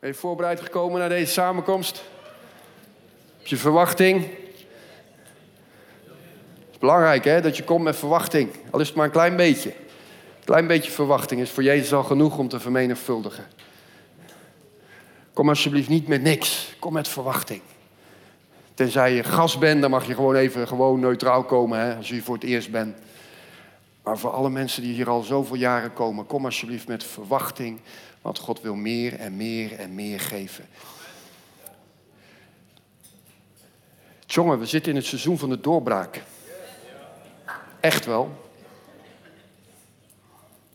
Ben je voorbereid gekomen naar deze samenkomst? Heb je verwachting? Het is belangrijk hè, dat je komt met verwachting. Al is het maar een klein beetje. Een klein beetje verwachting is voor Jezus al genoeg om te vermenigvuldigen. Kom alsjeblieft niet met niks. Kom met verwachting. Tenzij je gast bent, dan mag je gewoon even gewoon neutraal komen hè, als je voor het eerst bent. Maar voor alle mensen die hier al zoveel jaren komen, kom alsjeblieft met verwachting. Want God wil meer en meer en meer geven. Jongen, we zitten in het seizoen van de doorbraak. Echt wel.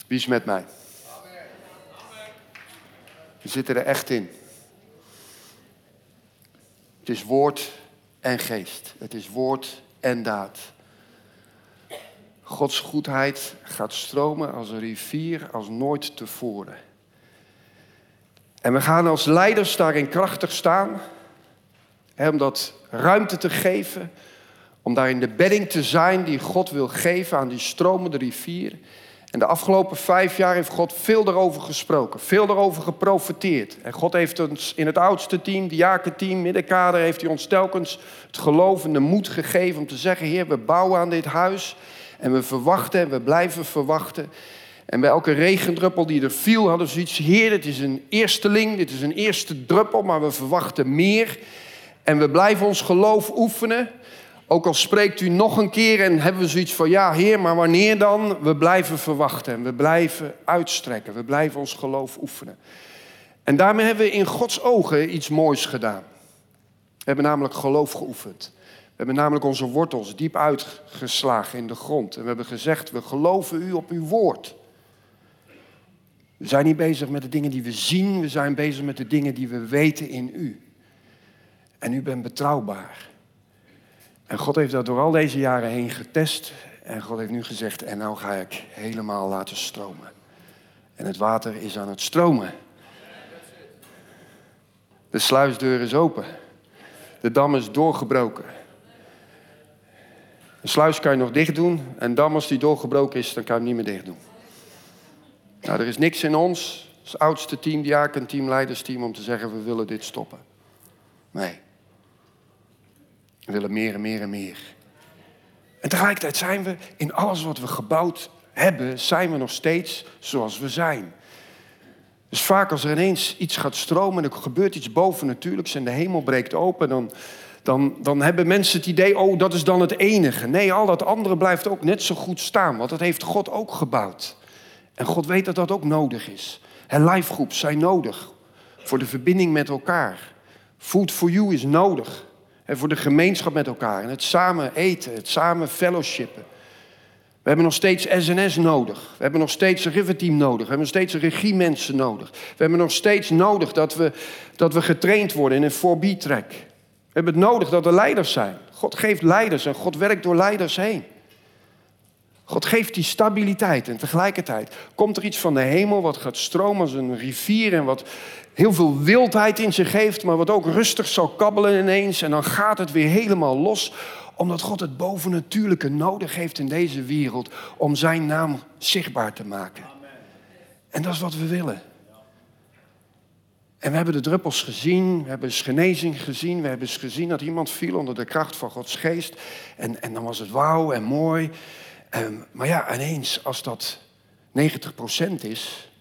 Wie is met mij? We zitten er echt in. Het is woord en geest. Het is woord en daad. Gods goedheid gaat stromen als een rivier als nooit tevoren. En we gaan als leiders daarin krachtig staan, hè, om dat ruimte te geven, om daar in de bedding te zijn die God wil geven aan die stromende rivier. En de afgelopen vijf jaar heeft God veel daarover gesproken, veel daarover geprofeteerd. En God heeft ons in het oudste team, diakenteam, middenkader, heeft hij ons telkens het geloof en de moed gegeven om te zeggen, Heer, we bouwen aan dit huis en we verwachten en we blijven verwachten. En bij elke regendruppel die er viel, hadden ze zoiets, Heer, dit is een eersteling, dit is een eerste druppel, maar we verwachten meer. En we blijven ons geloof oefenen. Ook al spreekt u nog een keer en hebben we zoiets van, ja Heer, maar wanneer dan? We blijven verwachten en we blijven uitstrekken. We blijven ons geloof oefenen. En daarmee hebben we in Gods ogen iets moois gedaan. We hebben namelijk geloof geoefend. We hebben namelijk onze wortels diep uitgeslagen in de grond. En we hebben gezegd, we geloven u op uw woord. We zijn niet bezig met de dingen die we zien, we zijn bezig met de dingen die we weten in u. En u bent betrouwbaar. En God heeft dat door al deze jaren heen getest. En God heeft nu gezegd, en nou ga ik helemaal laten stromen. En het water is aan het stromen. De sluisdeur is open. De dam is doorgebroken. Een sluis kan je nog dicht doen. En dam als die doorgebroken is, dan kan je hem niet meer dicht doen. Nou, er is niks in ons, als oudste team, diaken, team, leidersteam, om te zeggen we willen dit stoppen. Nee. We willen meer en meer en meer. En tegelijkertijd zijn we in alles wat we gebouwd hebben, zijn we nog steeds zoals we zijn. Dus vaak als er ineens iets gaat stromen en er gebeurt iets bovennatuurlijks en de hemel breekt open, dan, dan, dan hebben mensen het idee, oh dat is dan het enige. Nee, al dat andere blijft ook net zo goed staan, want dat heeft God ook gebouwd. En God weet dat dat ook nodig is. En livegroeps zijn nodig voor de verbinding met elkaar. Food for you is nodig. En voor de gemeenschap met elkaar. En het samen eten, het samen fellowshipen. We hebben nog steeds SNS nodig. We hebben nog steeds een riverteam nodig. We hebben nog steeds regiemensen nodig. We hebben nog steeds nodig dat we, dat we getraind worden in een 4B-track. We hebben het nodig dat er leiders zijn. God geeft leiders en God werkt door leiders heen. God geeft die stabiliteit en tegelijkertijd komt er iets van de hemel wat gaat stromen als een rivier en wat heel veel wildheid in zich heeft, maar wat ook rustig zal kabbelen ineens en dan gaat het weer helemaal los omdat God het bovennatuurlijke nodig heeft in deze wereld om zijn naam zichtbaar te maken. En dat is wat we willen. En we hebben de druppels gezien, we hebben genezing gezien, we hebben gezien dat iemand viel onder de kracht van Gods geest. En, en dan was het wauw en mooi. Ehm, maar ja, ineens als dat 90% is,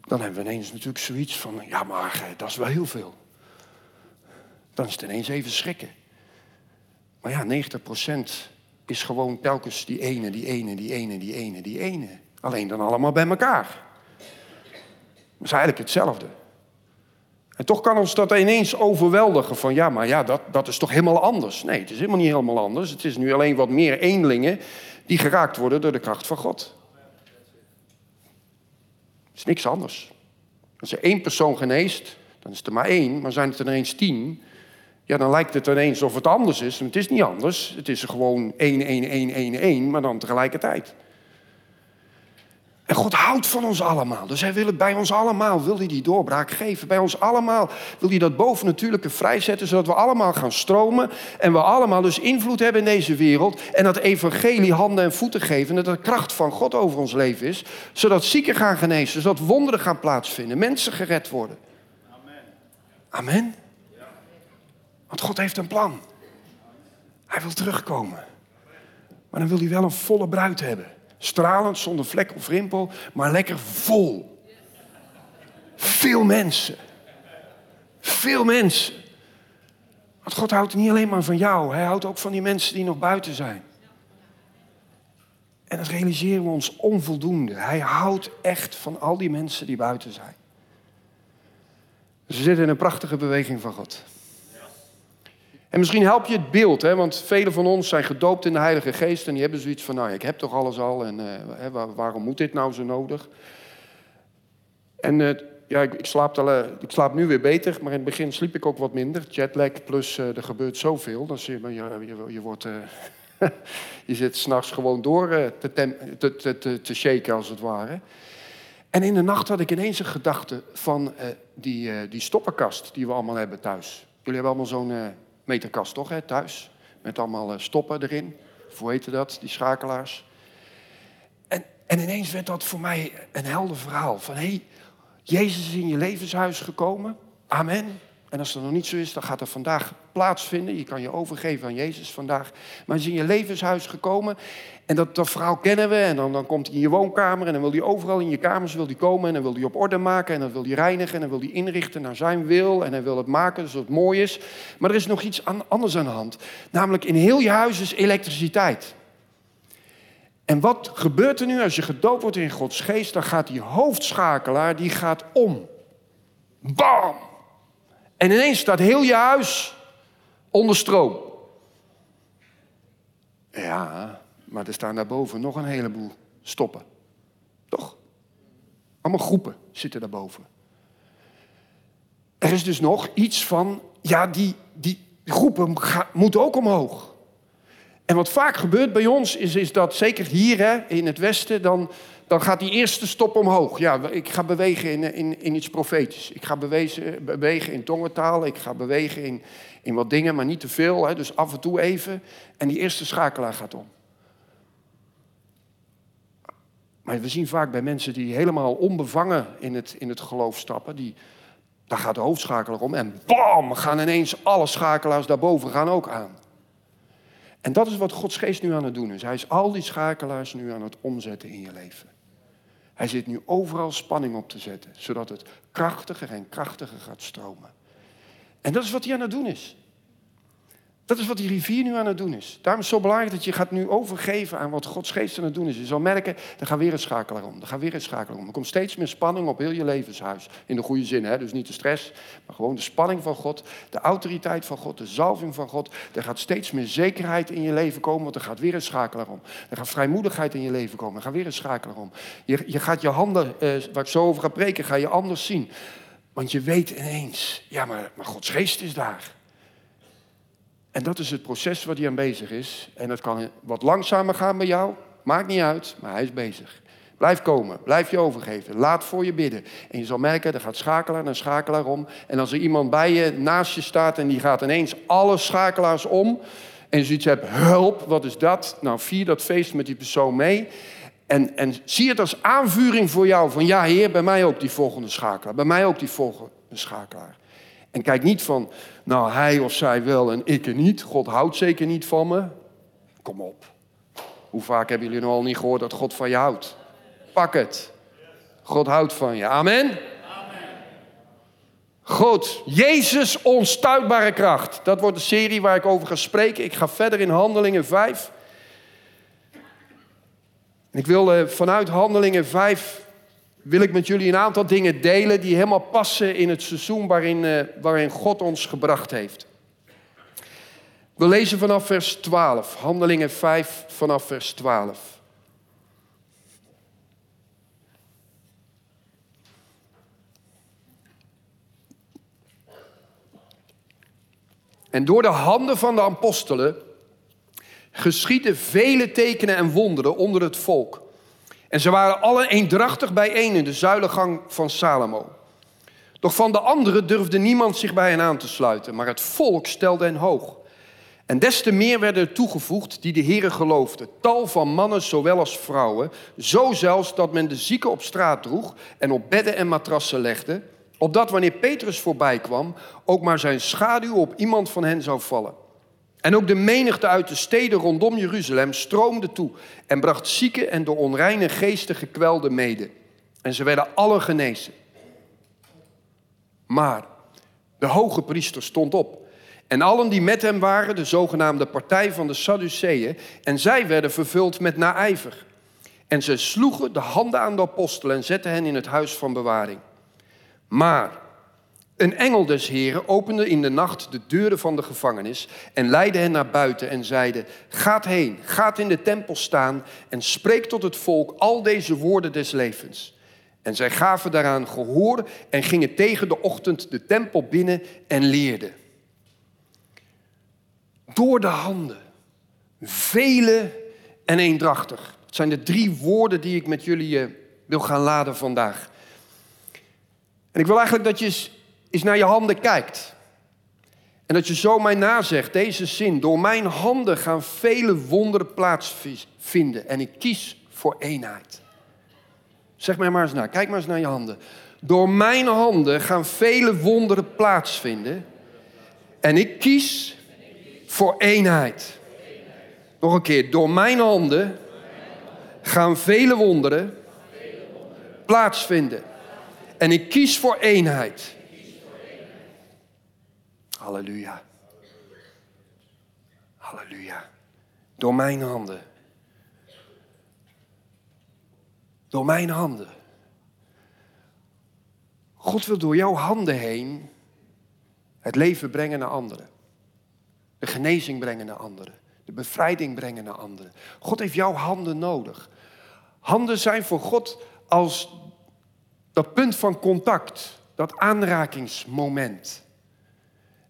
dan hebben we ineens natuurlijk zoiets van, ja maar eh, dat is wel heel veel. Dan is het ineens even schrikken. Maar ja, 90% is gewoon telkens die ene, die ene, die ene, die ene, die ene. Alleen dan allemaal bij elkaar. Dat is eigenlijk hetzelfde. En toch kan ons dat ineens overweldigen van ja, maar ja, dat, dat is toch helemaal anders. Nee, het is helemaal niet helemaal anders. Het is nu alleen wat meer eenlingen die geraakt worden door de kracht van God. Het is niks anders. Als er één persoon geneest, dan is het er maar één, maar zijn het er ineens tien, ja, dan lijkt het ineens of het anders is. Maar het is niet anders. Het is gewoon één, één, één, één, één, maar dan tegelijkertijd. En God houdt van ons allemaal. Dus hij wil het bij ons allemaal, wil hij die doorbraak geven. Bij ons allemaal wil hij dat bovennatuurlijke vrijzetten, zodat we allemaal gaan stromen. En we allemaal dus invloed hebben in deze wereld. En dat evangelie handen en voeten geven. En dat de kracht van God over ons leven is. Zodat zieken gaan genezen, zodat wonderen gaan plaatsvinden. Mensen gered worden. Amen. Want God heeft een plan. Hij wil terugkomen. Maar dan wil hij wel een volle bruid hebben. Stralend, zonder vlek of rimpel, maar lekker vol. Veel mensen. Veel mensen. Want God houdt niet alleen maar van jou, Hij houdt ook van die mensen die nog buiten zijn. En dat realiseren we ons onvoldoende. Hij houdt echt van al die mensen die buiten zijn. We zitten in een prachtige beweging van God. En misschien help je het beeld, hè, want velen van ons zijn gedoopt in de Heilige Geest en die hebben zoiets van, nou, ik heb toch alles al en uh, waarom moet dit nou zo nodig? En uh, ja, ik, ik, slaap al, uh, ik slaap nu weer beter, maar in het begin sliep ik ook wat minder. Jetlag plus er gebeurt zoveel, dan je, je, je, je wordt, je zit s'nachts gewoon door te, te, te shaken als het ware. En in de nacht had ik ineens een gedachte van die, die stoppenkast die we allemaal hebben thuis. Jullie hebben allemaal zo'n meterkast toch, hè, thuis. Met allemaal eh, stoppen erin. Hoe heette dat, die schakelaars. En, en ineens werd dat voor mij een helder verhaal. Van hé, hey, Jezus is in je levenshuis gekomen. Amen. En als dat nog niet zo is, dan gaat er vandaag plaatsvinden. Je kan je overgeven aan Jezus vandaag. Maar hij is in je levenshuis gekomen. En dat, dat verhaal kennen we. En dan, dan komt hij in je woonkamer. En dan wil hij overal in je kamers wil hij komen. En dan wil hij op orde maken. En dan wil hij reinigen. En dan wil hij inrichten naar zijn wil. En hij wil het maken zodat het mooi is. Maar er is nog iets anders aan de hand. Namelijk in heel je huis is elektriciteit. En wat gebeurt er nu als je gedoopt wordt in Gods geest? Dan gaat die hoofdschakelaar, die gaat om. Bam! En ineens staat heel je huis onder stroom. Ja, maar er staan daarboven nog een heleboel stoppen. Toch? Allemaal groepen zitten daarboven. Er is dus nog iets van, ja, die, die groepen moeten ook omhoog. En wat vaak gebeurt bij ons is, is dat, zeker hier hè, in het Westen, dan, dan gaat die eerste stop omhoog. Ja, ik ga bewegen in, in, in iets profetisch. Ik ga bewegen, bewegen in tongentaal. Ik ga bewegen in, in wat dingen, maar niet te veel. Dus af en toe even. En die eerste schakelaar gaat om. Maar we zien vaak bij mensen die helemaal onbevangen in het, in het geloof stappen, die, daar gaat de hoofdschakelaar om en bam, gaan ineens alle schakelaars daarboven gaan ook aan. En dat is wat Gods geest nu aan het doen is. Hij is al die schakelaars nu aan het omzetten in je leven. Hij zit nu overal spanning op te zetten, zodat het krachtiger en krachtiger gaat stromen. En dat is wat hij aan het doen is. Dat is wat die rivier nu aan het doen is. Daarom is het zo belangrijk dat je gaat nu overgeven aan wat Gods geest aan het doen is. Je zal merken, er gaat weer een schakelaar om. Er gaat weer een schakelaar om. Er komt steeds meer spanning op heel je levenshuis. In de goede zin, hè? dus niet de stress, maar gewoon de spanning van God. De autoriteit van God, de zalving van God. Er gaat steeds meer zekerheid in je leven komen, want er gaat weer een schakelaar om. Er gaat vrijmoedigheid in je leven komen, er gaat weer een schakelaar om. Je, je gaat je handen, eh, waar ik zo over ga preken, ga je anders zien. Want je weet ineens, ja maar, maar Gods geest is daar. En dat is het proces wat hij aan bezig is. En dat kan wat langzamer gaan bij jou. Maakt niet uit, maar hij is bezig. Blijf komen, blijf je overgeven. Laat voor je bidden. En je zal merken, er gaat schakelaar en schakelaar om. En als er iemand bij je, naast je staat en die gaat ineens alle schakelaars om. En zoiets hebt, hulp, wat is dat? Nou, vier dat feest met die persoon mee. En, en zie het als aanvuring voor jou. Van ja, heer, bij mij ook die volgende schakelaar. Bij mij ook die volgende schakelaar. En kijk niet van, nou hij of zij wel en ik er niet. God houdt zeker niet van me. Kom op. Hoe vaak hebben jullie nog al niet gehoord dat God van je houdt? Pak het. God houdt van je. Amen. God, Jezus onstuitbare kracht. Dat wordt de serie waar ik over ga spreken. Ik ga verder in Handelingen 5. ik wil eh, vanuit Handelingen 5 wil ik met jullie een aantal dingen delen die helemaal passen in het seizoen waarin, uh, waarin God ons gebracht heeft. We lezen vanaf vers 12, Handelingen 5 vanaf vers 12. En door de handen van de apostelen geschieden vele tekenen en wonderen onder het volk. En ze waren allen eendrachtig bijeen in de zuilengang van Salomo. Doch van de anderen durfde niemand zich bij hen aan te sluiten, maar het volk stelde hen hoog. En des te meer werden er toegevoegd die de Heeren geloofden. Tal van mannen zowel als vrouwen. Zo zelfs dat men de zieken op straat droeg en op bedden en matrassen legde. Opdat wanneer Petrus voorbij kwam, ook maar zijn schaduw op iemand van hen zou vallen. En ook de menigte uit de steden rondom Jeruzalem stroomde toe en bracht zieken en door onreine geesten gekwelde mede. En ze werden allen genezen. Maar de hoge priester stond op. En allen die met hem waren, de zogenaamde partij van de Sadduceeën, en zij werden vervuld met naijver. En ze sloegen de handen aan de apostelen en zetten hen in het huis van bewaring. Maar een engel des Heren opende in de nacht de deuren van de gevangenis en leidde hen naar buiten en zeide: Gaat heen, gaat in de tempel staan en spreek tot het volk al deze woorden des levens. En zij gaven daaraan gehoor en gingen tegen de ochtend de tempel binnen en leerden. Door de handen, vele en eendrachtig. Het zijn de drie woorden die ik met jullie eh, wil gaan laden vandaag. En ik wil eigenlijk dat je eens naar je handen kijkt. En dat je zo mij nazegt, deze zin. Door mijn handen gaan vele wonderen plaatsvinden. En ik kies voor eenheid. Zeg mij maar eens na. Kijk maar eens naar je handen. Door mijn handen gaan vele wonderen plaatsvinden. En ik kies voor eenheid. Nog een keer. Door mijn handen gaan vele wonderen plaatsvinden. En ik kies voor eenheid. Halleluja. Halleluja. Door mijn handen. Door mijn handen. God wil door jouw handen heen het leven brengen naar anderen. De genezing brengen naar anderen. De bevrijding brengen naar anderen. God heeft jouw handen nodig. Handen zijn voor God als dat punt van contact, dat aanrakingsmoment.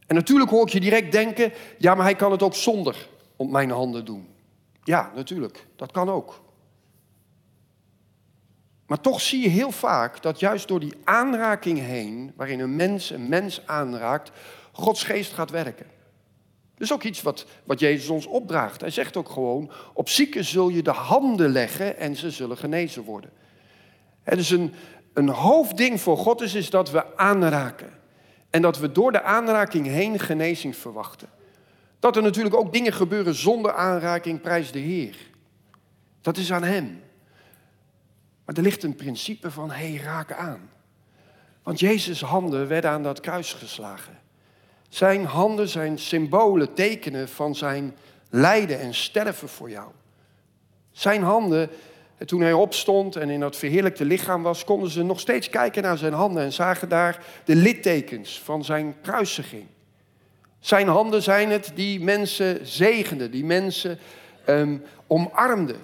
En natuurlijk hoor ik je direct denken, ja, maar hij kan het ook zonder op mijn handen doen. Ja, natuurlijk, dat kan ook. Maar toch zie je heel vaak dat juist door die aanraking heen, waarin een mens een mens aanraakt, Gods geest gaat werken. Dat is ook iets wat, wat Jezus ons opdraagt. Hij zegt ook gewoon, op zieken zul je de handen leggen en ze zullen genezen worden. Het is een, een hoofdding voor God is, is dat we aanraken. En dat we door de aanraking heen genezing verwachten. Dat er natuurlijk ook dingen gebeuren zonder aanraking, prijs de Heer. Dat is aan Hem. Maar er ligt een principe van, hey, raak aan. Want Jezus' handen werden aan dat kruis geslagen. Zijn handen zijn symbolen, tekenen van zijn lijden en sterven voor jou. Zijn handen en toen hij opstond en in dat verheerlijkte lichaam was, konden ze nog steeds kijken naar zijn handen en zagen daar de littekens van zijn kruisiging. Zijn handen zijn het die mensen zegenden, die mensen um, omarmden.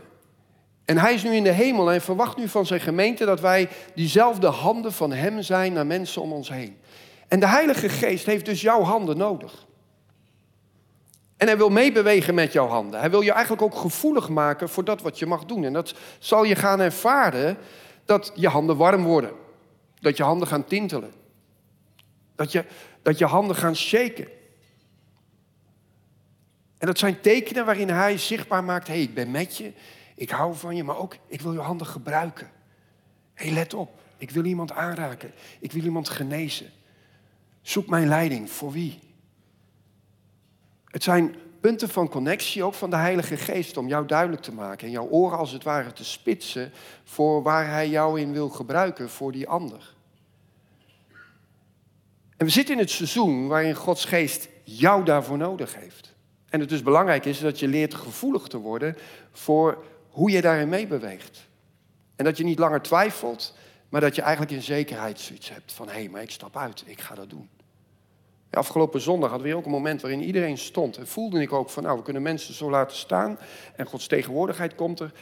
En hij is nu in de hemel en verwacht nu van zijn gemeente dat wij diezelfde handen van hem zijn naar mensen om ons heen. En de Heilige Geest heeft dus jouw handen nodig. En hij wil meebewegen met jouw handen. Hij wil je eigenlijk ook gevoelig maken voor dat wat je mag doen. En dat zal je gaan ervaren dat je handen warm worden. Dat je handen gaan tintelen. Dat je, dat je handen gaan shaken. En dat zijn tekenen waarin hij zichtbaar maakt: hé, hey, ik ben met je, ik hou van je, maar ook ik wil je handen gebruiken. Hé, hey, let op, ik wil iemand aanraken, ik wil iemand genezen. Zoek mijn leiding, voor wie? Het zijn punten van connectie, ook van de Heilige Geest, om jou duidelijk te maken en jouw oren als het ware te spitsen voor waar Hij jou in wil gebruiken voor die ander. En we zitten in het seizoen waarin Gods Geest jou daarvoor nodig heeft. En het dus belangrijk is dat je leert gevoelig te worden voor hoe je daarin meebeweegt. En dat je niet langer twijfelt, maar dat je eigenlijk in zekerheid zoiets hebt van hé, hey, maar ik stap uit, ik ga dat doen. Afgelopen zondag hadden we ook een moment waarin iedereen stond. En voelde ik ook van, nou, we kunnen mensen zo laten staan. En Gods tegenwoordigheid komt er.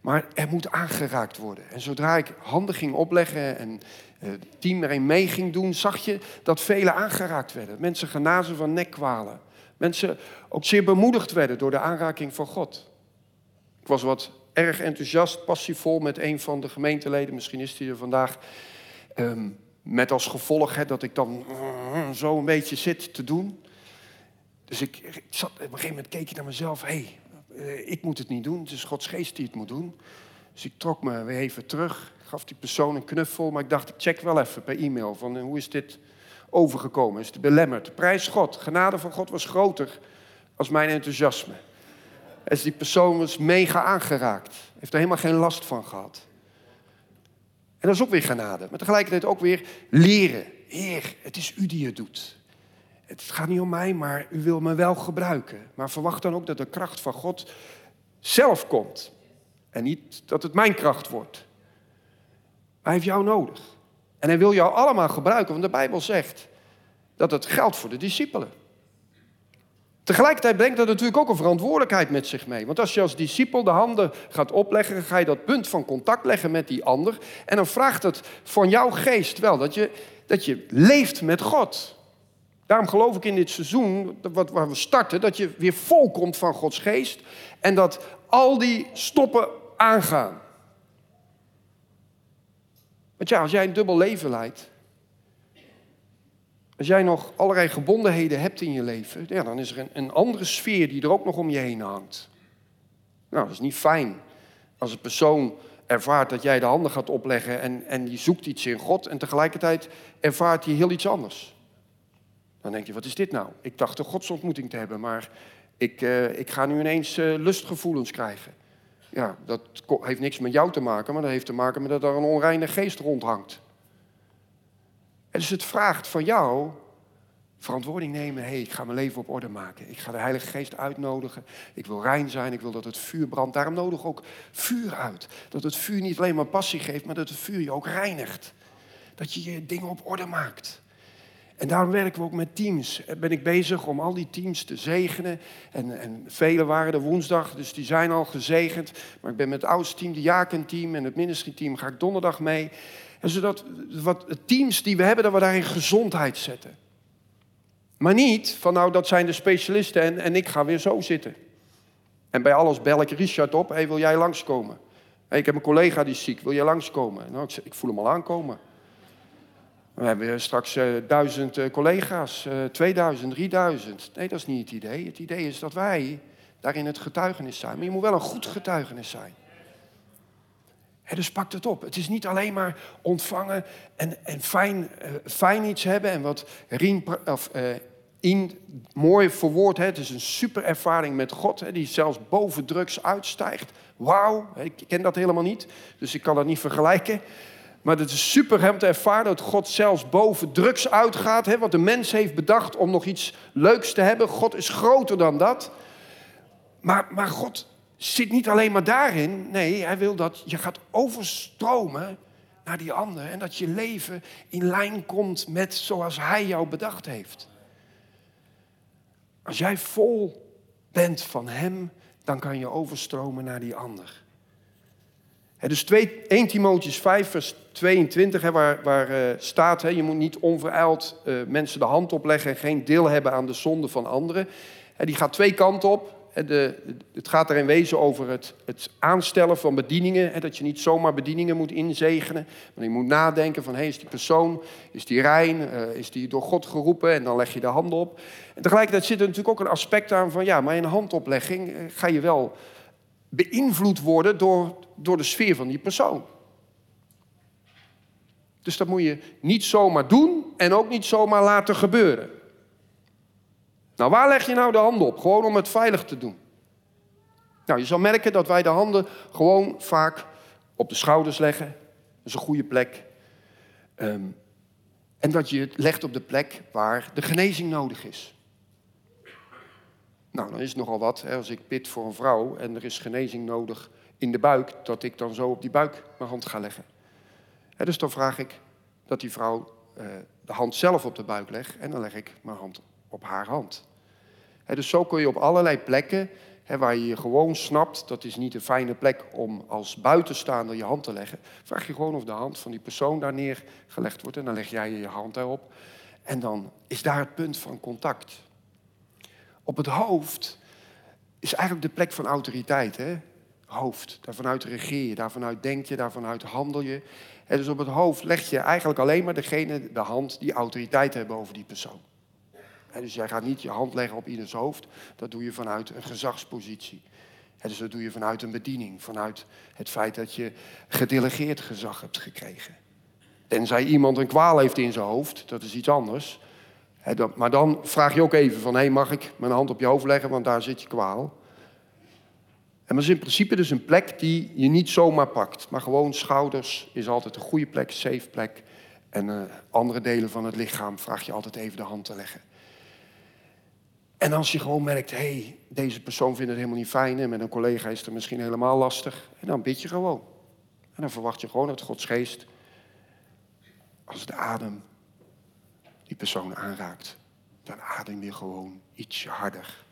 Maar er moet aangeraakt worden. En zodra ik handen ging opleggen en eh, het team erin mee ging doen, zag je dat velen aangeraakt werden. Mensen genazen van nekkwalen. Mensen ook zeer bemoedigd werden door de aanraking van God. Ik was wat erg enthousiast, passievol met een van de gemeenteleden. Misschien is hij er vandaag. Um, met als gevolg hè, dat ik dan uh, zo een beetje zit te doen. Dus ik, zat, op een gegeven moment keek ik naar mezelf. Hey, uh, ik moet het niet doen. Het is Gods geest die het moet doen. Dus ik trok me weer even terug. gaf die persoon een knuffel, maar ik dacht, ik check wel even per e-mail van hoe is dit overgekomen? Is het belemmerd? Prijs God, genade van God was groter als mijn enthousiasme. En die persoon was mega aangeraakt, heeft er helemaal geen last van gehad. En dat is ook weer genade, maar tegelijkertijd ook weer leren. Heer, het is u die het doet. Het gaat niet om mij, maar u wil me wel gebruiken. Maar verwacht dan ook dat de kracht van God zelf komt. En niet dat het mijn kracht wordt. hij heeft jou nodig. En hij wil jou allemaal gebruiken, want de Bijbel zegt dat het geldt voor de discipelen. Tegelijkertijd brengt dat natuurlijk ook een verantwoordelijkheid met zich mee. Want als je als discipel de handen gaat opleggen, ga je dat punt van contact leggen met die ander. En dan vraagt het van jouw geest wel dat je, dat je leeft met God. Daarom geloof ik in dit seizoen, wat, waar we starten, dat je weer vol komt van Gods geest. En dat al die stoppen aangaan. Want ja, als jij een dubbel leven leidt. Als jij nog allerlei gebondenheden hebt in je leven, ja, dan is er een, een andere sfeer die er ook nog om je heen hangt. Nou, dat is niet fijn. Als een persoon ervaart dat jij de handen gaat opleggen en, en die zoekt iets in God en tegelijkertijd ervaart hij heel iets anders. Dan denk je, wat is dit nou? Ik dacht een godsontmoeting te hebben, maar ik, uh, ik ga nu ineens uh, lustgevoelens krijgen. Ja, dat heeft niks met jou te maken, maar dat heeft te maken met dat er een onreine geest rondhangt. En dus het vraagt van jou verantwoording nemen. Hey, ik ga mijn leven op orde maken. Ik ga de Heilige Geest uitnodigen. Ik wil rein zijn. Ik wil dat het vuur brandt. Daarom nodig ook vuur uit. Dat het vuur niet alleen maar passie geeft, maar dat het vuur je ook reinigt. Dat je je dingen op orde maakt. En daarom werken we ook met teams. Ben ik bezig om al die teams te zegenen. En, en vele waren er woensdag, dus die zijn al gezegend. Maar ik ben met het oudste team, de Jaken-team en het ministry-team, ga ik donderdag mee. En zodat wat teams die we hebben, dat we daarin gezondheid zetten. Maar niet van nou, dat zijn de specialisten en, en ik ga weer zo zitten. En bij alles bel ik Richard op, hey, wil jij langskomen? Hey, ik heb een collega die is ziek, wil jij langskomen? Nou, ik, ik voel hem al aankomen. We hebben straks uh, duizend uh, collega's, uh, 2000, 3000. Nee, dat is niet het idee. Het idee is dat wij daarin het getuigenis zijn. Maar je moet wel een goed getuigenis zijn. Dus pak het op. Het is niet alleen maar ontvangen en, en fijn, uh, fijn iets hebben en wat Rien, of, uh, in, mooi verwoord. Het is een super ervaring met God, he, die zelfs boven drugs uitstijgt. Wauw, ik ken dat helemaal niet, dus ik kan dat niet vergelijken. Maar het is super om te ervaren dat God zelfs boven drugs uitgaat. Hè, wat de mens heeft bedacht om nog iets leuks te hebben. God is groter dan dat. Maar, maar God zit niet alleen maar daarin. Nee, hij wil dat je gaat overstromen naar die ander. En dat je leven in lijn komt met zoals hij jou bedacht heeft. Als jij vol bent van hem, dan kan je overstromen naar die ander. dus 2, 1 Timotheus 5, vers 22, waar, waar uh, staat: je moet niet onverijld uh, mensen de hand opleggen en geen deel hebben aan de zonde van anderen. die gaat twee kanten op. De, het gaat er in wezen over het, het aanstellen van bedieningen. Dat je niet zomaar bedieningen moet inzegenen. Maar je moet nadenken van, hey, is die persoon, is die rein, uh, is die door God geroepen? En dan leg je de hand op. En tegelijkertijd zit er natuurlijk ook een aspect aan van, ja, maar in een handoplegging uh, ga je wel beïnvloed worden door, door de sfeer van die persoon. Dus dat moet je niet zomaar doen en ook niet zomaar laten gebeuren. Nou, waar leg je nou de handen op? Gewoon om het veilig te doen. Nou, je zal merken dat wij de handen gewoon vaak op de schouders leggen. Dat is een goede plek. Um, en dat je het legt op de plek waar de genezing nodig is. Nou, dan is het nogal wat. Hè, als ik bid voor een vrouw en er is genezing nodig in de buik, dat ik dan zo op die buik mijn hand ga leggen. Hè, dus dan vraag ik dat die vrouw uh, de hand zelf op de buik legt en dan leg ik mijn hand op haar hand dus zo kun je op allerlei plekken waar je gewoon snapt, dat is niet een fijne plek om als buitenstaander je hand te leggen. Vraag je gewoon of de hand van die persoon daar neergelegd wordt en dan leg jij je hand daarop. En dan is daar het punt van contact. Op het hoofd is eigenlijk de plek van autoriteit. Hè? Hoofd, daarvanuit regeer je, daarvanuit denk je, daarvanuit handel je. En dus op het hoofd leg je eigenlijk alleen maar degene de hand die autoriteit hebben over die persoon dus jij gaat niet je hand leggen op ieders hoofd. Dat doe je vanuit een gezagspositie. dus dat doe je vanuit een bediening, vanuit het feit dat je gedelegeerd gezag hebt gekregen. Tenzij iemand een kwaal heeft in zijn hoofd, dat is iets anders. maar dan vraag je ook even van, hé, mag ik mijn hand op je hoofd leggen, want daar zit je kwaal. En dat is in principe dus een plek die je niet zomaar pakt. Maar gewoon schouders is altijd een goede plek, safe plek. En uh, andere delen van het lichaam vraag je altijd even de hand te leggen. En als je gewoon merkt, hé, hey, deze persoon vindt het helemaal niet fijn en met een collega is het misschien helemaal lastig. En dan bid je gewoon. En dan verwacht je gewoon dat Gods geest, als de adem die persoon aanraakt, dan adem je gewoon ietsje harder.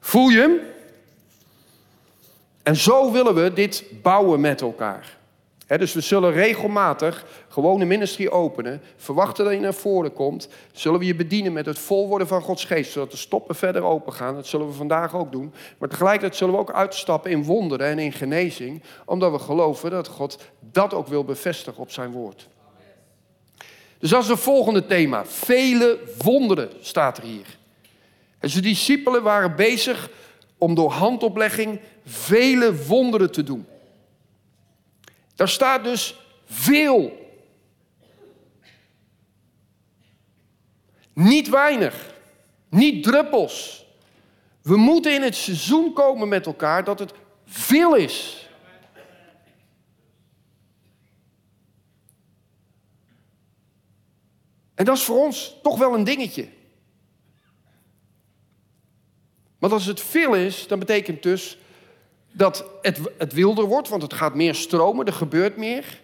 Voel je hem? En zo willen we dit bouwen met elkaar. Dus we zullen regelmatig gewoon een ministry openen. Verwachten dat je naar voren komt. Zullen we je bedienen met het vol worden van Gods geest. Zodat de stoppen verder open gaan. Dat zullen we vandaag ook doen. Maar tegelijkertijd zullen we ook uitstappen in wonderen en in genezing. Omdat we geloven dat God dat ook wil bevestigen op zijn woord. Dus dat is het volgende thema. Vele wonderen staat er hier. En zijn discipelen waren bezig om door handoplegging vele wonderen te doen. Daar staat dus veel. Niet weinig, niet druppels. We moeten in het seizoen komen met elkaar dat het veel is. En dat is voor ons toch wel een dingetje. Want als het veel is, dan betekent dus dat het, het wilder wordt, want het gaat meer stromen, er gebeurt meer.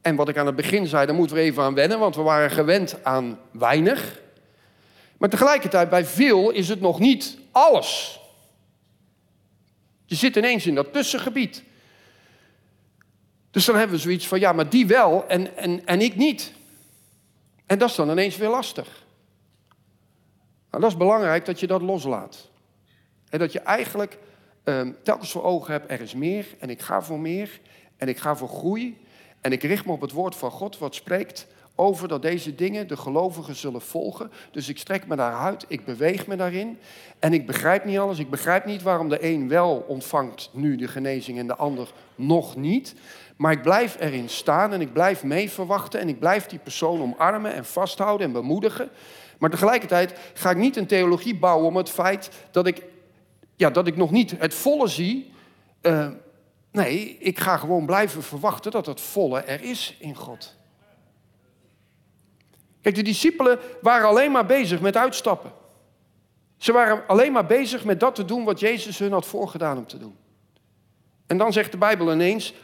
En wat ik aan het begin zei, daar moeten we even aan wennen, want we waren gewend aan weinig. Maar tegelijkertijd, bij veel is het nog niet alles. Je zit ineens in dat tussengebied. Dus dan hebben we zoiets van, ja, maar die wel en, en, en ik niet. En dat is dan ineens weer lastig. Nou, dat is belangrijk dat je dat loslaat. En dat je eigenlijk ehm, telkens voor ogen hebt, er is meer en ik ga voor meer en ik ga voor groei. En ik richt me op het woord van God wat spreekt over dat deze dingen de gelovigen zullen volgen. Dus ik strek me daaruit, ik beweeg me daarin. En ik begrijp niet alles. Ik begrijp niet waarom de een wel ontvangt nu de genezing en de ander nog niet. Maar ik blijf erin staan en ik blijf mee verwachten en ik blijf die persoon omarmen en vasthouden en bemoedigen. Maar tegelijkertijd ga ik niet een theologie bouwen om het feit dat ik ja, dat ik nog niet het volle zie. Uh, nee, ik ga gewoon blijven verwachten dat het volle er is in God. Kijk, de discipelen waren alleen maar bezig met uitstappen. Ze waren alleen maar bezig met dat te doen wat Jezus hun had voorgedaan om te doen. En dan zegt de Bijbel ineens,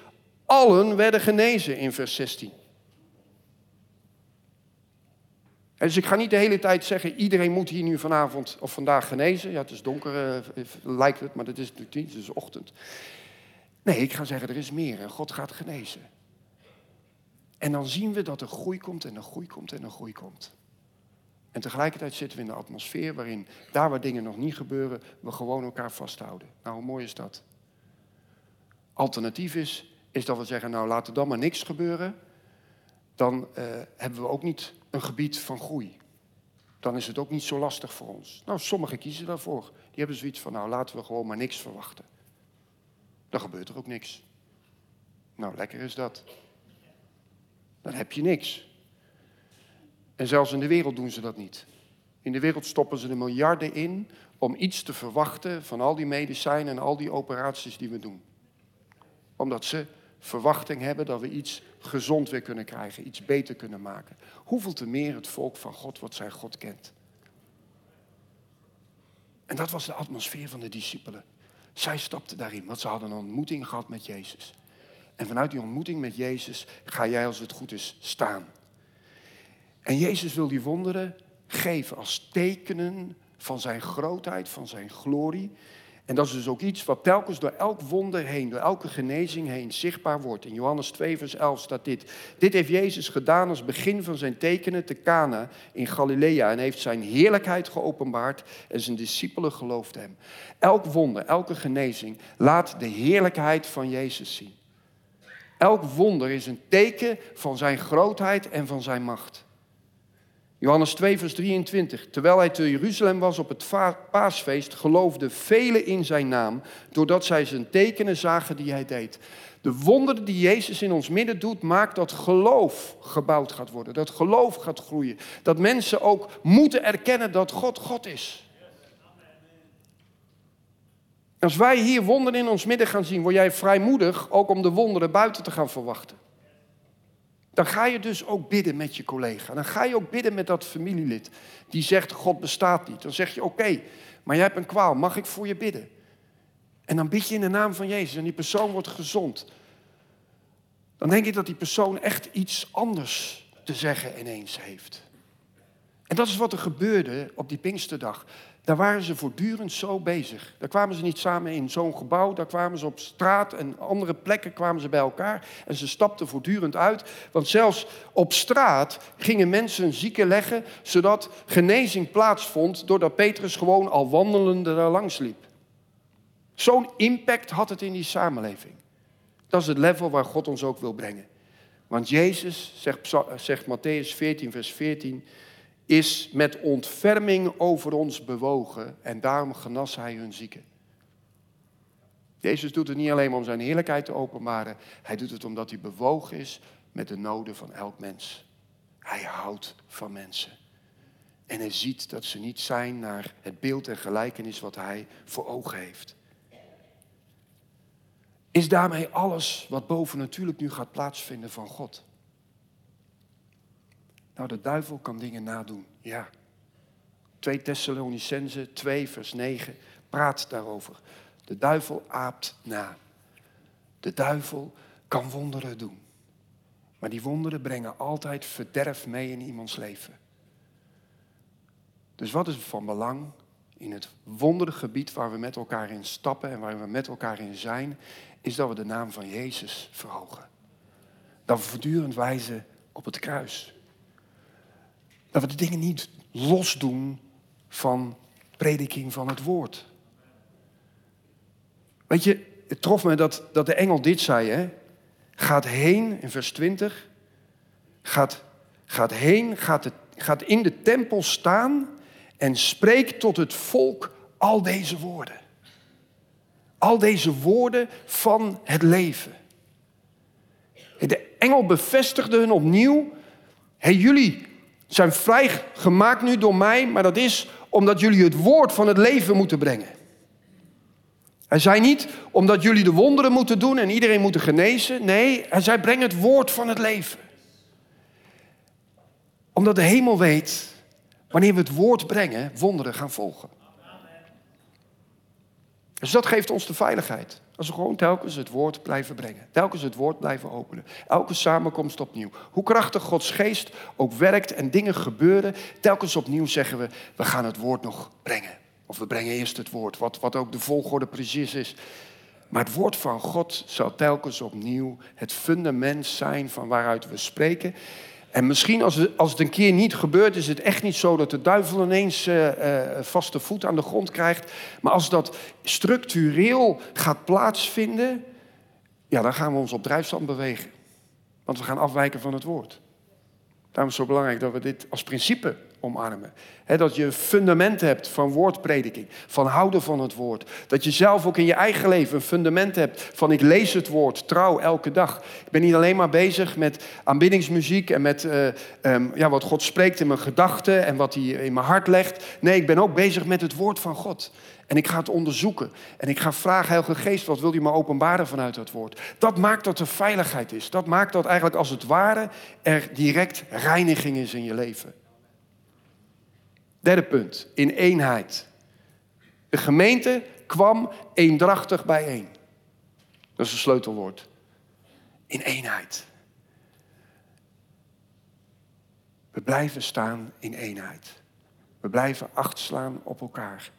allen werden genezen in vers 16. Dus ik ga niet de hele tijd zeggen, iedereen moet hier nu vanavond of vandaag genezen. Ja, het is donker, uh, lijkt het, maar dat is natuurlijk niet, het is ochtend. Nee, ik ga zeggen, er is meer en God gaat genezen. En dan zien we dat er groei komt en er groei komt en er groei komt. En tegelijkertijd zitten we in de atmosfeer waarin, daar waar dingen nog niet gebeuren, we gewoon elkaar vasthouden. Nou, hoe mooi is dat? Alternatief is, is dat we zeggen, nou laat er dan maar niks gebeuren. Dan uh, hebben we ook niet een gebied van groei. Dan is het ook niet zo lastig voor ons. Nou, sommigen kiezen daarvoor. Die hebben zoiets van, nou laten we gewoon maar niks verwachten. Dan gebeurt er ook niks. Nou, lekker is dat. Dan heb je niks. En zelfs in de wereld doen ze dat niet. In de wereld stoppen ze er miljarden in om iets te verwachten van al die medicijnen en al die operaties die we doen. Omdat ze verwachting hebben dat we iets gezond weer kunnen krijgen, iets beter kunnen maken. Hoeveel te meer het volk van God wat zijn God kent. En dat was de atmosfeer van de discipelen. Zij stapten daarin, want ze hadden een ontmoeting gehad met Jezus. En vanuit die ontmoeting met Jezus ga jij als het goed is staan. En Jezus wil die wonderen geven als tekenen van zijn grootheid, van zijn glorie. En dat is dus ook iets wat telkens door elk wonder heen, door elke genezing heen zichtbaar wordt. In Johannes 2, vers 11 staat dit. Dit heeft Jezus gedaan als begin van zijn tekenen te Cana in Galilea en heeft zijn heerlijkheid geopenbaard en zijn discipelen geloofden hem. Elk wonder, elke genezing laat de heerlijkheid van Jezus zien. Elk wonder is een teken van zijn grootheid en van zijn macht. Johannes 2, vers 23. Terwijl hij te Jeruzalem was op het paasfeest, geloofden velen in zijn naam, doordat zij zijn tekenen zagen die hij deed. De wonderen die Jezus in ons midden doet, maakt dat geloof gebouwd gaat worden. Dat geloof gaat groeien. Dat mensen ook moeten erkennen dat God God is. Als wij hier wonderen in ons midden gaan zien, word jij vrijmoedig ook om de wonderen buiten te gaan verwachten. Dan ga je dus ook bidden met je collega. Dan ga je ook bidden met dat familielid die zegt God bestaat niet. Dan zeg je oké, maar jij hebt een kwaal, mag ik voor je bidden? En dan bid je in de naam van Jezus en die persoon wordt gezond. Dan denk ik dat die persoon echt iets anders te zeggen ineens heeft. En dat is wat er gebeurde op die Pinksterdag. Daar waren ze voortdurend zo bezig. Daar kwamen ze niet samen in zo'n gebouw, daar kwamen ze op straat en andere plekken kwamen ze bij elkaar. En ze stapten voortdurend uit, want zelfs op straat gingen mensen een zieke leggen, zodat genezing plaatsvond doordat Petrus gewoon al wandelende daar langs liep. Zo'n impact had het in die samenleving. Dat is het level waar God ons ook wil brengen. Want Jezus, zegt, zegt Matthäus 14, vers 14, is met ontferming over ons bewogen en daarom genas hij hun zieken. Jezus doet het niet alleen om zijn heerlijkheid te openbaren, hij doet het omdat hij bewogen is met de noden van elk mens. Hij houdt van mensen. En hij ziet dat ze niet zijn naar het beeld en gelijkenis wat hij voor ogen heeft. Is daarmee alles wat boven natuurlijk nu gaat plaatsvinden van God? Nou, de duivel kan dingen nadoen, ja. 2 Thessalonicense 2, vers 9 praat daarover. De duivel aapt na. De duivel kan wonderen doen. Maar die wonderen brengen altijd verderf mee in iemands leven. Dus wat is van belang in het wondergebied waar we met elkaar in stappen en waar we met elkaar in zijn, is dat we de naam van Jezus verhogen. Dat we voortdurend wijzen op het kruis. Dat we de dingen niet losdoen van prediking van het woord. Weet je, het trof me dat, dat de engel dit zei. Hè? Gaat heen, in vers 20. Gaat, gaat heen, gaat, het, gaat in de tempel staan en spreekt tot het volk al deze woorden. Al deze woorden van het leven. De engel bevestigde hun opnieuw. Hey, jullie zijn vrijgemaakt nu door mij, maar dat is omdat jullie het woord van het leven moeten brengen. Hij zei niet omdat jullie de wonderen moeten doen en iedereen moet genezen. Nee, hij zei breng het woord van het leven. Omdat de hemel weet, wanneer we het woord brengen, wonderen gaan volgen. Dus dat geeft ons de veiligheid. Als we gewoon telkens het woord blijven brengen. Telkens het woord blijven openen. Elke samenkomst opnieuw. Hoe krachtig Gods geest ook werkt en dingen gebeuren. Telkens opnieuw zeggen we, we gaan het woord nog brengen. Of we brengen eerst het woord, wat, wat ook de volgorde precies is. Maar het woord van God zal telkens opnieuw het fundament zijn van waaruit we spreken. En misschien als het, als het een keer niet gebeurt, is het echt niet zo dat de duivel ineens uh, vaste voet aan de grond krijgt. Maar als dat structureel gaat plaatsvinden, ja, dan gaan we ons op drijfstand bewegen. Want we gaan afwijken van het woord. Daarom is het zo belangrijk dat we dit als principe omarmen. dat je een fundament hebt van woordprediking, van houden van het woord. Dat je zelf ook in je eigen leven een fundament hebt van ik lees het woord trouw elke dag. Ik ben niet alleen maar bezig met aanbiddingsmuziek en met uh, um, ja, wat God spreekt in mijn gedachten en wat hij in mijn hart legt. Nee, ik ben ook bezig met het woord van God. En ik ga het onderzoeken. En ik ga vragen, Heilige Geest, wat wil u me openbaren vanuit het woord? Dat maakt dat er veiligheid is. Dat maakt dat eigenlijk als het ware er direct reiniging is in je leven. Derde punt, in eenheid. De gemeente kwam eendrachtig bijeen. Dat is een sleutelwoord. In eenheid. We blijven staan in eenheid. We blijven acht slaan op elkaar.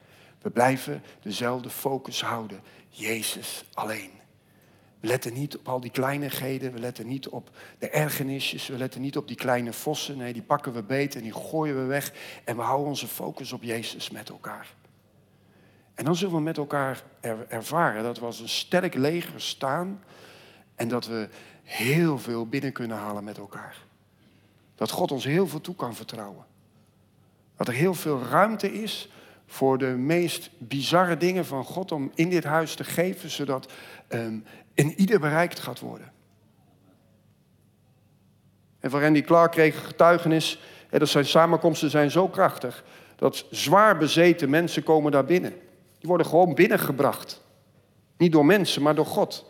We blijven dezelfde focus houden. Jezus alleen. We letten niet op al die kleinigheden, we letten niet op de ergernisjes, we letten niet op die kleine vossen. Nee, die pakken we beet en die gooien we weg. En we houden onze focus op Jezus met elkaar. En dan zullen we met elkaar ervaren dat we als een sterk leger staan en dat we heel veel binnen kunnen halen met elkaar. Dat God ons heel veel toe kan vertrouwen. Dat er heel veel ruimte is voor de meest bizarre dingen van God om in dit huis te geven, zodat um, in ieder bereikt gaat worden. En van Randy Clark kreeg getuigenis, en dat zijn samenkomsten zijn zo krachtig, dat zwaar bezeten mensen komen daar binnen. Die worden gewoon binnengebracht. Niet door mensen, maar door God.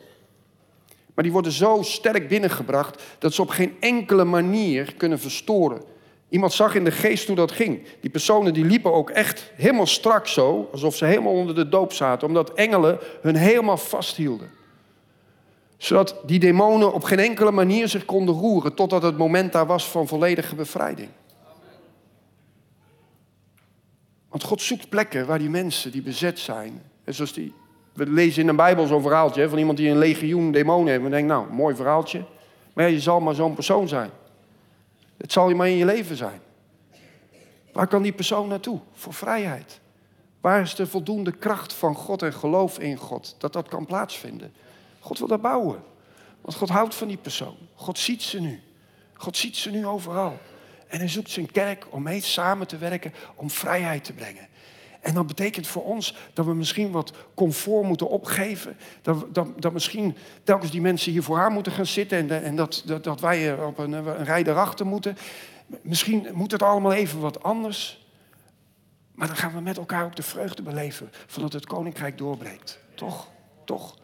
Maar die worden zo sterk binnengebracht dat ze op geen enkele manier kunnen verstoren. Iemand zag in de geest hoe dat ging. Die personen die liepen ook echt helemaal strak zo, alsof ze helemaal onder de doop zaten, omdat engelen hun helemaal vasthielden. Zodat die demonen op geen enkele manier zich konden roeren, totdat het moment daar was van volledige bevrijding. Want God zoekt plekken waar die mensen die bezet zijn, en zoals die we lezen in de Bijbel zo'n verhaaltje van iemand die een legioen demonen heeft. En denkt, nou, mooi verhaaltje. Maar je zal maar zo'n persoon zijn. Het zal je maar in je leven zijn. Waar kan die persoon naartoe? Voor vrijheid. Waar is de voldoende kracht van God en geloof in God? Dat dat kan plaatsvinden. God wil dat bouwen. Want God houdt van die persoon. God ziet ze nu. God ziet ze nu overal. En hij zoekt zijn kerk om mee samen te werken om vrijheid te brengen. En dat betekent voor ons dat we misschien wat comfort moeten opgeven. Dat, dat, dat misschien telkens die mensen hier voor haar moeten gaan zitten en, en dat, dat, dat, wij op een, een rij erachter moeten. Misschien moet het allemaal even wat anders. Maar dan gaan we met elkaar ook de vreugde beleven van dat het koninkrijk doorbreekt. Toch? Toch?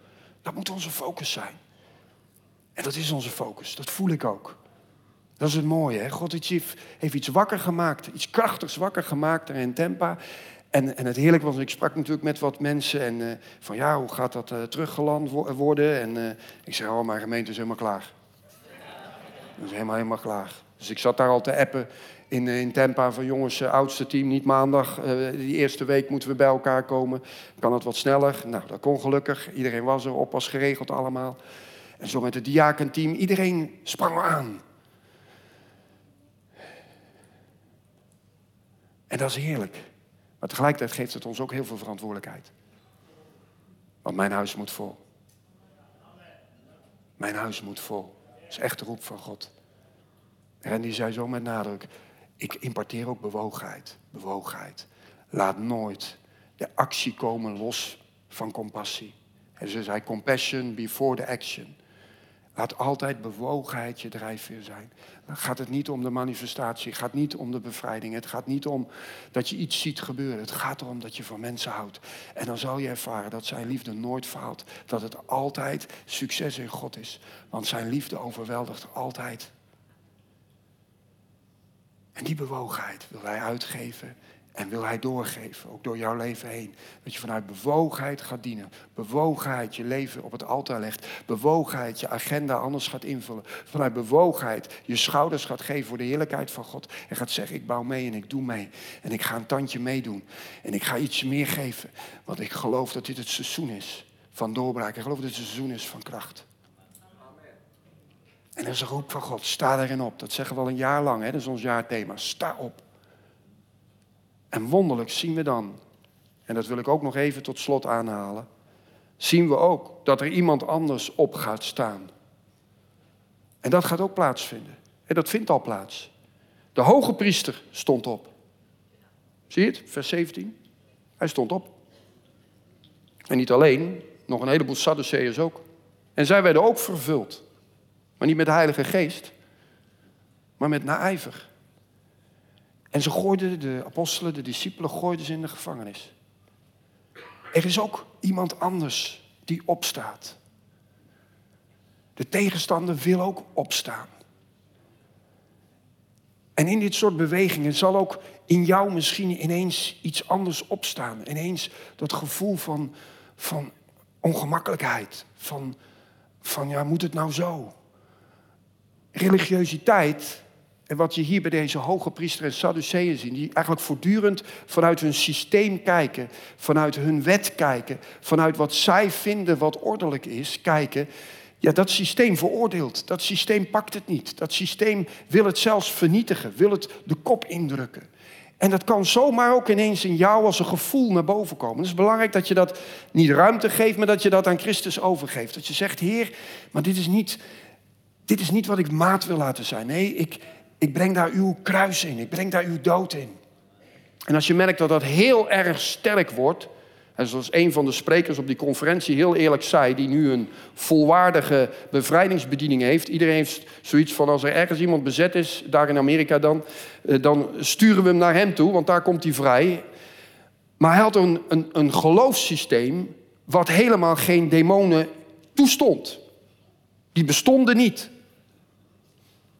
Dat moet onze focus zijn. En dat is onze focus, dat voel ik ook. Dat is het mooie. Hè? God heeft iets wakker gemaakt, iets krachtigs wakker gemaakt in Tempa. En, en het heerlijk was, ik sprak natuurlijk met wat mensen en uh, van ja, hoe gaat dat uh, teruggeland worden? En uh, ik zei, oh, mijn gemeente is helemaal klaar. Dat is helemaal, helemaal klaar. Dus ik zat daar al te appen in, in Tempa van jongens, oudste team, niet maandag. die eerste week moeten we bij elkaar komen. Kan het wat sneller? Nou, dat kon gelukkig. Iedereen was er, op was geregeld allemaal. En zo met het diakenteam, iedereen sprang aan. En dat is heerlijk. Maar tegelijkertijd geeft het ons ook heel veel verantwoordelijkheid. Want mijn huis moet vol. Mijn huis moet vol. Dat is echt de roep van God. En die zei zo met nadruk: Ik importeer ook bewogenheid. Bewogenheid. Laat nooit de actie komen los van compassie. En ze zei: Compassion before the action. Laat altijd bewogenheid je drijfveer zijn. Dan gaat het niet om de manifestatie, het gaat niet om de bevrijding, het gaat niet om dat je iets ziet gebeuren. Het gaat erom dat je van mensen houdt. En dan zal je ervaren dat zijn liefde nooit faalt, dat het altijd succes in God is. Want zijn liefde overweldigt altijd. En die bewogenheid wil hij uitgeven en wil hij doorgeven, ook door jouw leven heen. Dat je vanuit bewogenheid gaat dienen. Bewogenheid je leven op het altaar legt. Bewogenheid je agenda anders gaat invullen. Vanuit bewogenheid je schouders gaat geven voor de heerlijkheid van God. En gaat zeggen, ik bouw mee en ik doe mee. En ik ga een tandje meedoen. En ik ga iets meer geven. Want ik geloof dat dit het seizoen is van doorbraak. Ik geloof dat dit het seizoen is van kracht. En dat is een roep van God. Sta erin op. Dat zeggen we al een jaar lang. Hè? Dat is ons jaarthema. Sta op. En wonderlijk zien we dan, en dat wil ik ook nog even tot slot aanhalen, zien we ook dat er iemand anders op gaat staan. En dat gaat ook plaatsvinden. En dat vindt al plaats. De hoge priester stond op. Zie je het? Vers 17. Hij stond op. En niet alleen, nog een heleboel Sadduceërs ook. En zij werden ook vervuld. Maar niet met de Heilige Geest, maar met naijver. En ze gooiden de apostelen, de discipelen, gooiden ze in de gevangenis. Er is ook iemand anders die opstaat. De tegenstander wil ook opstaan. En in dit soort bewegingen zal ook in jou misschien ineens iets anders opstaan. Ineens dat gevoel van, van ongemakkelijkheid. Van, van ja, moet het nou zo? Religiositeit en wat je hier bij deze hoge priester en Sadduceeën ziet, die eigenlijk voortdurend vanuit hun systeem kijken, vanuit hun wet kijken, vanuit wat zij vinden wat ordelijk is, kijken. Ja, dat systeem veroordeelt. Dat systeem pakt het niet. Dat systeem wil het zelfs vernietigen, wil het de kop indrukken. En dat kan zomaar ook ineens in jou als een gevoel naar boven komen. Het is belangrijk dat je dat niet ruimte geeft, maar dat je dat aan Christus overgeeft. Dat je zegt, Heer, maar dit is niet, dit is niet wat ik maat wil laten zijn. Nee, ik, ik breng daar uw kruis in. Ik breng daar uw dood in. En als je merkt dat dat heel erg sterk wordt, en zoals een van de sprekers op die conferentie heel eerlijk zei, die nu een volwaardige bevrijdingsbediening heeft. Iedereen heeft zoiets van als er ergens iemand bezet is, daar in Amerika dan, eh, dan sturen we hem naar hem toe, want daar komt hij vrij. Maar hij had een, een, een geloofssysteem wat helemaal geen demonen toestond. Die bestonden niet.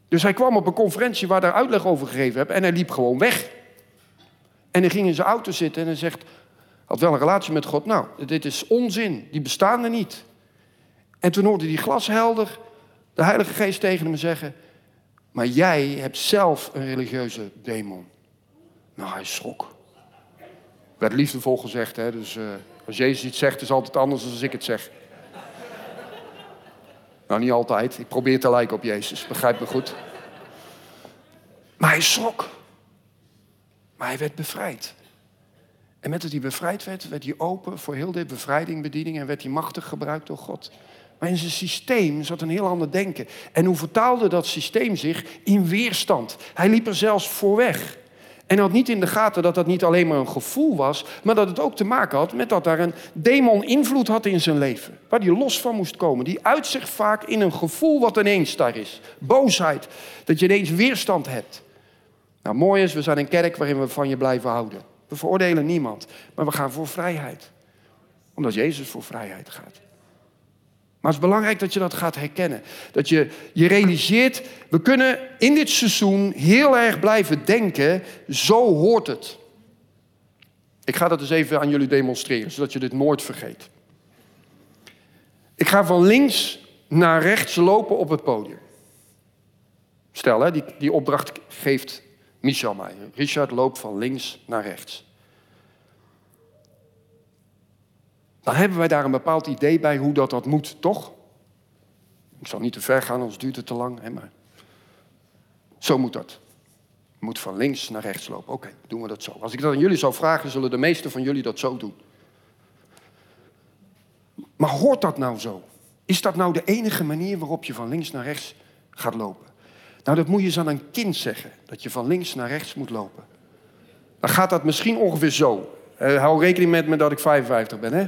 Dus hij kwam op een conferentie waar daar uitleg over gegeven heb en hij liep gewoon weg. En hij ging in zijn auto zitten en hij zegt, had wel een relatie met God. Nou, dit is onzin, die bestaan er niet. En toen hoorde hij glashelder de Heilige Geest tegen hem zeggen, maar jij hebt zelf een religieuze demon. Nou, hij schrok. Werd liefdevol gezegd, hè? dus uh, als Jezus iets zegt, is altijd anders dan als ik het zeg. Nou, niet altijd. Ik probeer te lijken op Jezus, begrijp me goed. Maar hij schrok. Maar hij werd bevrijd. En met dat hij bevrijd werd, werd hij open voor heel dit bevrijding, bediening en werd hij machtig gebruikt door God. Maar in zijn systeem zat een heel ander denken. En hoe vertaalde dat systeem zich in weerstand? Hij liep er zelfs voor weg. En had niet in de gaten dat dat niet alleen maar een gevoel was, maar dat het ook te maken had met dat daar een demon invloed had in zijn leven. Waar hij los van moest komen. Die uit zich vaak in een gevoel wat ineens daar is. Boosheid. Dat je ineens weerstand hebt. Nou, mooi is, we zijn een kerk waarin we van je blijven houden. We veroordelen niemand, maar we gaan voor vrijheid. Omdat Jezus voor vrijheid gaat. Maar het is belangrijk dat je dat gaat herkennen. Dat je je realiseert, we kunnen in dit seizoen heel erg blijven denken, zo hoort het. Ik ga dat eens even aan jullie demonstreren, zodat je dit nooit vergeet. Ik ga van links naar rechts lopen op het podium. Stel, hè, die, die opdracht geeft Michel mij. Richard loopt van links naar rechts. Dan hebben wij daar een bepaald idee bij hoe dat, dat moet, toch? Ik zal niet te ver gaan, anders duurt het te lang. Hè, maar zo moet dat. Moet van links naar rechts lopen. Oké, doen we dat zo. Als ik dat aan jullie zou vragen, zullen de meesten van jullie dat zo doen. Maar hoort dat nou zo? Is dat nou de enige manier waarop je van links naar rechts gaat lopen? Nou, dat moet je eens aan een kind zeggen, dat je van links naar rechts moet lopen. Dan gaat dat misschien ongeveer zo. Uh, hou rekening met me dat ik 55 ben, hè?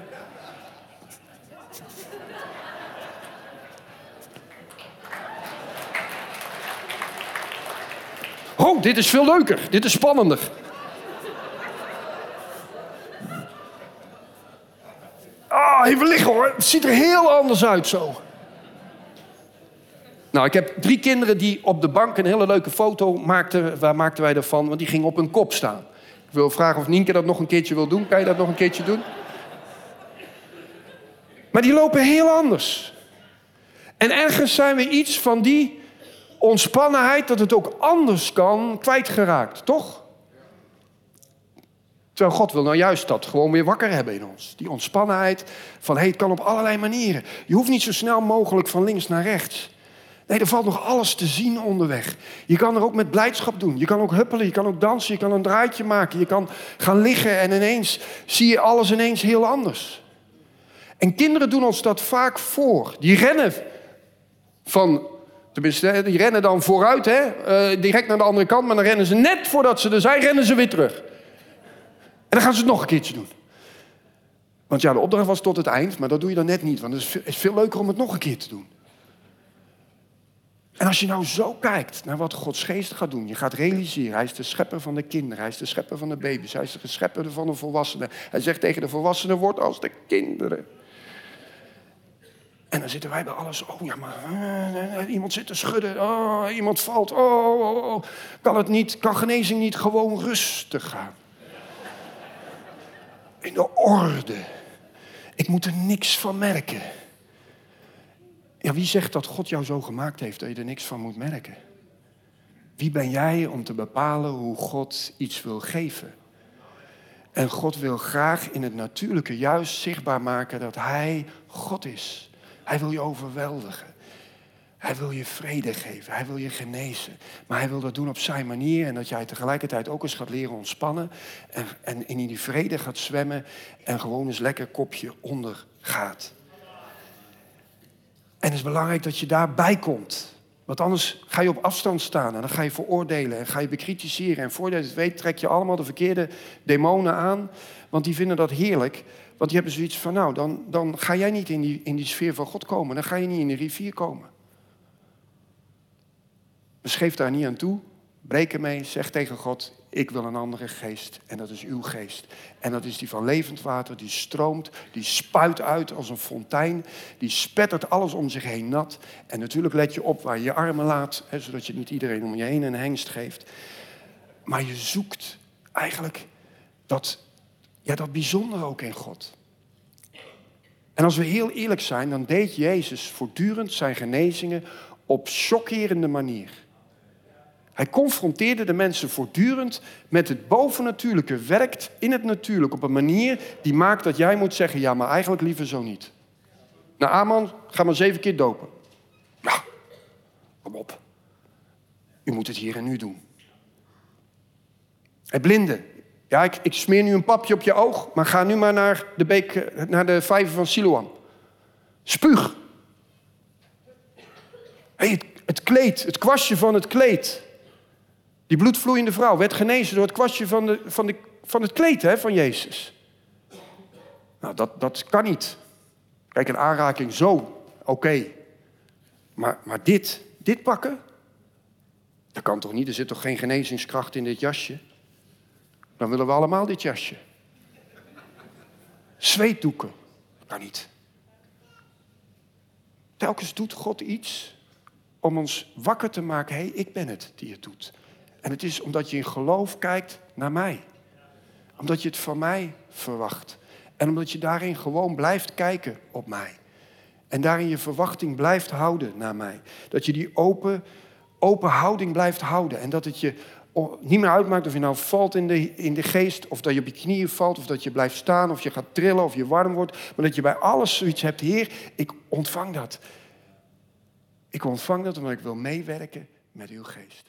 Oh, dit is veel leuker. Dit is spannender. Ah, even liggen hoor. Het ziet er heel anders uit zo. Nou, ik heb drie kinderen die op de bank een hele leuke foto maakten. Waar maakten wij ervan? Want die ging op hun kop staan. Ik wil vragen of Nienke dat nog een keertje wil doen. Kan je dat nog een keertje doen? Maar die lopen heel anders. En ergens zijn we iets van die ontspannenheid, dat het ook anders kan, kwijtgeraakt, toch? Terwijl God wil nou juist dat gewoon weer wakker hebben in ons. Die ontspannenheid van, hey, het kan op allerlei manieren. Je hoeft niet zo snel mogelijk van links naar rechts. Nee, er valt nog alles te zien onderweg. Je kan er ook met blijdschap doen. Je kan ook huppelen, je kan ook dansen, je kan een draaitje maken. Je kan gaan liggen en ineens zie je alles ineens heel anders. En kinderen doen ons dat vaak voor. Die rennen van, tenminste, die rennen dan vooruit, hè, uh, direct naar de andere kant. Maar dan rennen ze net voordat ze er zijn, rennen ze weer terug. En dan gaan ze het nog een keertje doen. Want ja, de opdracht was tot het eind, maar dat doe je dan net niet. Want het is veel leuker om het nog een keer te doen. En als je nou zo kijkt naar wat Gods geest gaat doen, je gaat realiseren, hij is de schepper van de kinderen, hij is de schepper van de baby's, hij is de schepper van de volwassenen. Hij zegt tegen de volwassenen, word als de kinderen. En dan zitten wij bij alles, oh ja, maar uh, iemand zit te schudden, oh, iemand valt, oh, oh, oh, kan het niet, kan genezing niet gewoon rustig gaan? In de orde. Ik moet er niks van merken. Ja, wie zegt dat God jou zo gemaakt heeft dat je er niks van moet merken? Wie ben jij om te bepalen hoe God iets wil geven? En God wil graag in het natuurlijke juist zichtbaar maken dat Hij God is. Hij wil je overweldigen. Hij wil je vrede geven. Hij wil je genezen. Maar hij wil dat doen op zijn manier. En dat jij tegelijkertijd ook eens gaat leren ontspannen. En, en in die vrede gaat zwemmen. En gewoon eens lekker kopje onder gaat. En het is belangrijk dat je daarbij komt. Want anders ga je op afstand staan en dan ga je veroordelen en ga je bekritiseren. En voordat je het weet trek je allemaal de verkeerde demonen aan. Want die vinden dat heerlijk. Want die hebben zoiets van, nou, dan, dan ga jij niet in die, in die sfeer van God komen. Dan ga je niet in de rivier komen. Dus daar niet aan toe. Breek ermee, zeg tegen God, ik wil een andere geest. En dat is uw geest. En dat is die van levend water, die stroomt, die spuit uit als een fontein. Die spettert alles om zich heen nat. En natuurlijk let je op waar je je armen laat, hè, zodat je niet iedereen om je heen een hengst geeft. Maar je zoekt eigenlijk dat, ja, dat bijzondere ook in God. En als we heel eerlijk zijn, dan deed Jezus voortdurend zijn genezingen op chockerende manier. Hij confronteerde de mensen voortdurend met het bovennatuurlijke, werkt in het natuurlijk op een manier die maakt dat jij moet zeggen, ja, maar eigenlijk liever zo niet. Nou, Aman, ga maar zeven keer dopen. Ja, kom op. U moet het hier en nu doen. Hij blinde. Ja, ik, smeer nu een papje op je oog, maar ga nu maar naar de, beek, naar de vijver van Siloam. Spuug. Hey, het, het kleed, het kwastje van het kleed. Die bloedvloeiende vrouw werd genezen door het kwastje van, de, van, de, van het kleed hè, van Jezus. Nou, dat, dat kan niet. Kijk, een aanraking zo, oké. Maar, maar dit, dit pakken? Dat kan toch niet? Er zit toch geen genezingskracht in dit jasje? Dan willen we allemaal dit jasje. Zweetdoeken? Kan niet. Telkens doet God iets om ons wakker te maken. Hé, hey, ik ben het die het doet. En het is omdat je in geloof kijkt naar mij. Omdat je het van mij verwacht. En omdat je daarin gewoon blijft kijken op mij. En daarin je verwachting blijft houden naar mij. Dat je die open, open houding blijft houden. En dat het je niet meer uitmaakt of je nou valt in de, in de geest, of dat je op je knieën valt, of dat je blijft staan, of je gaat trillen, of je warm wordt. Maar dat je bij alles zoiets hebt, Heer, ik ontvang dat. Ik ontvang dat omdat ik wil meewerken met uw geest.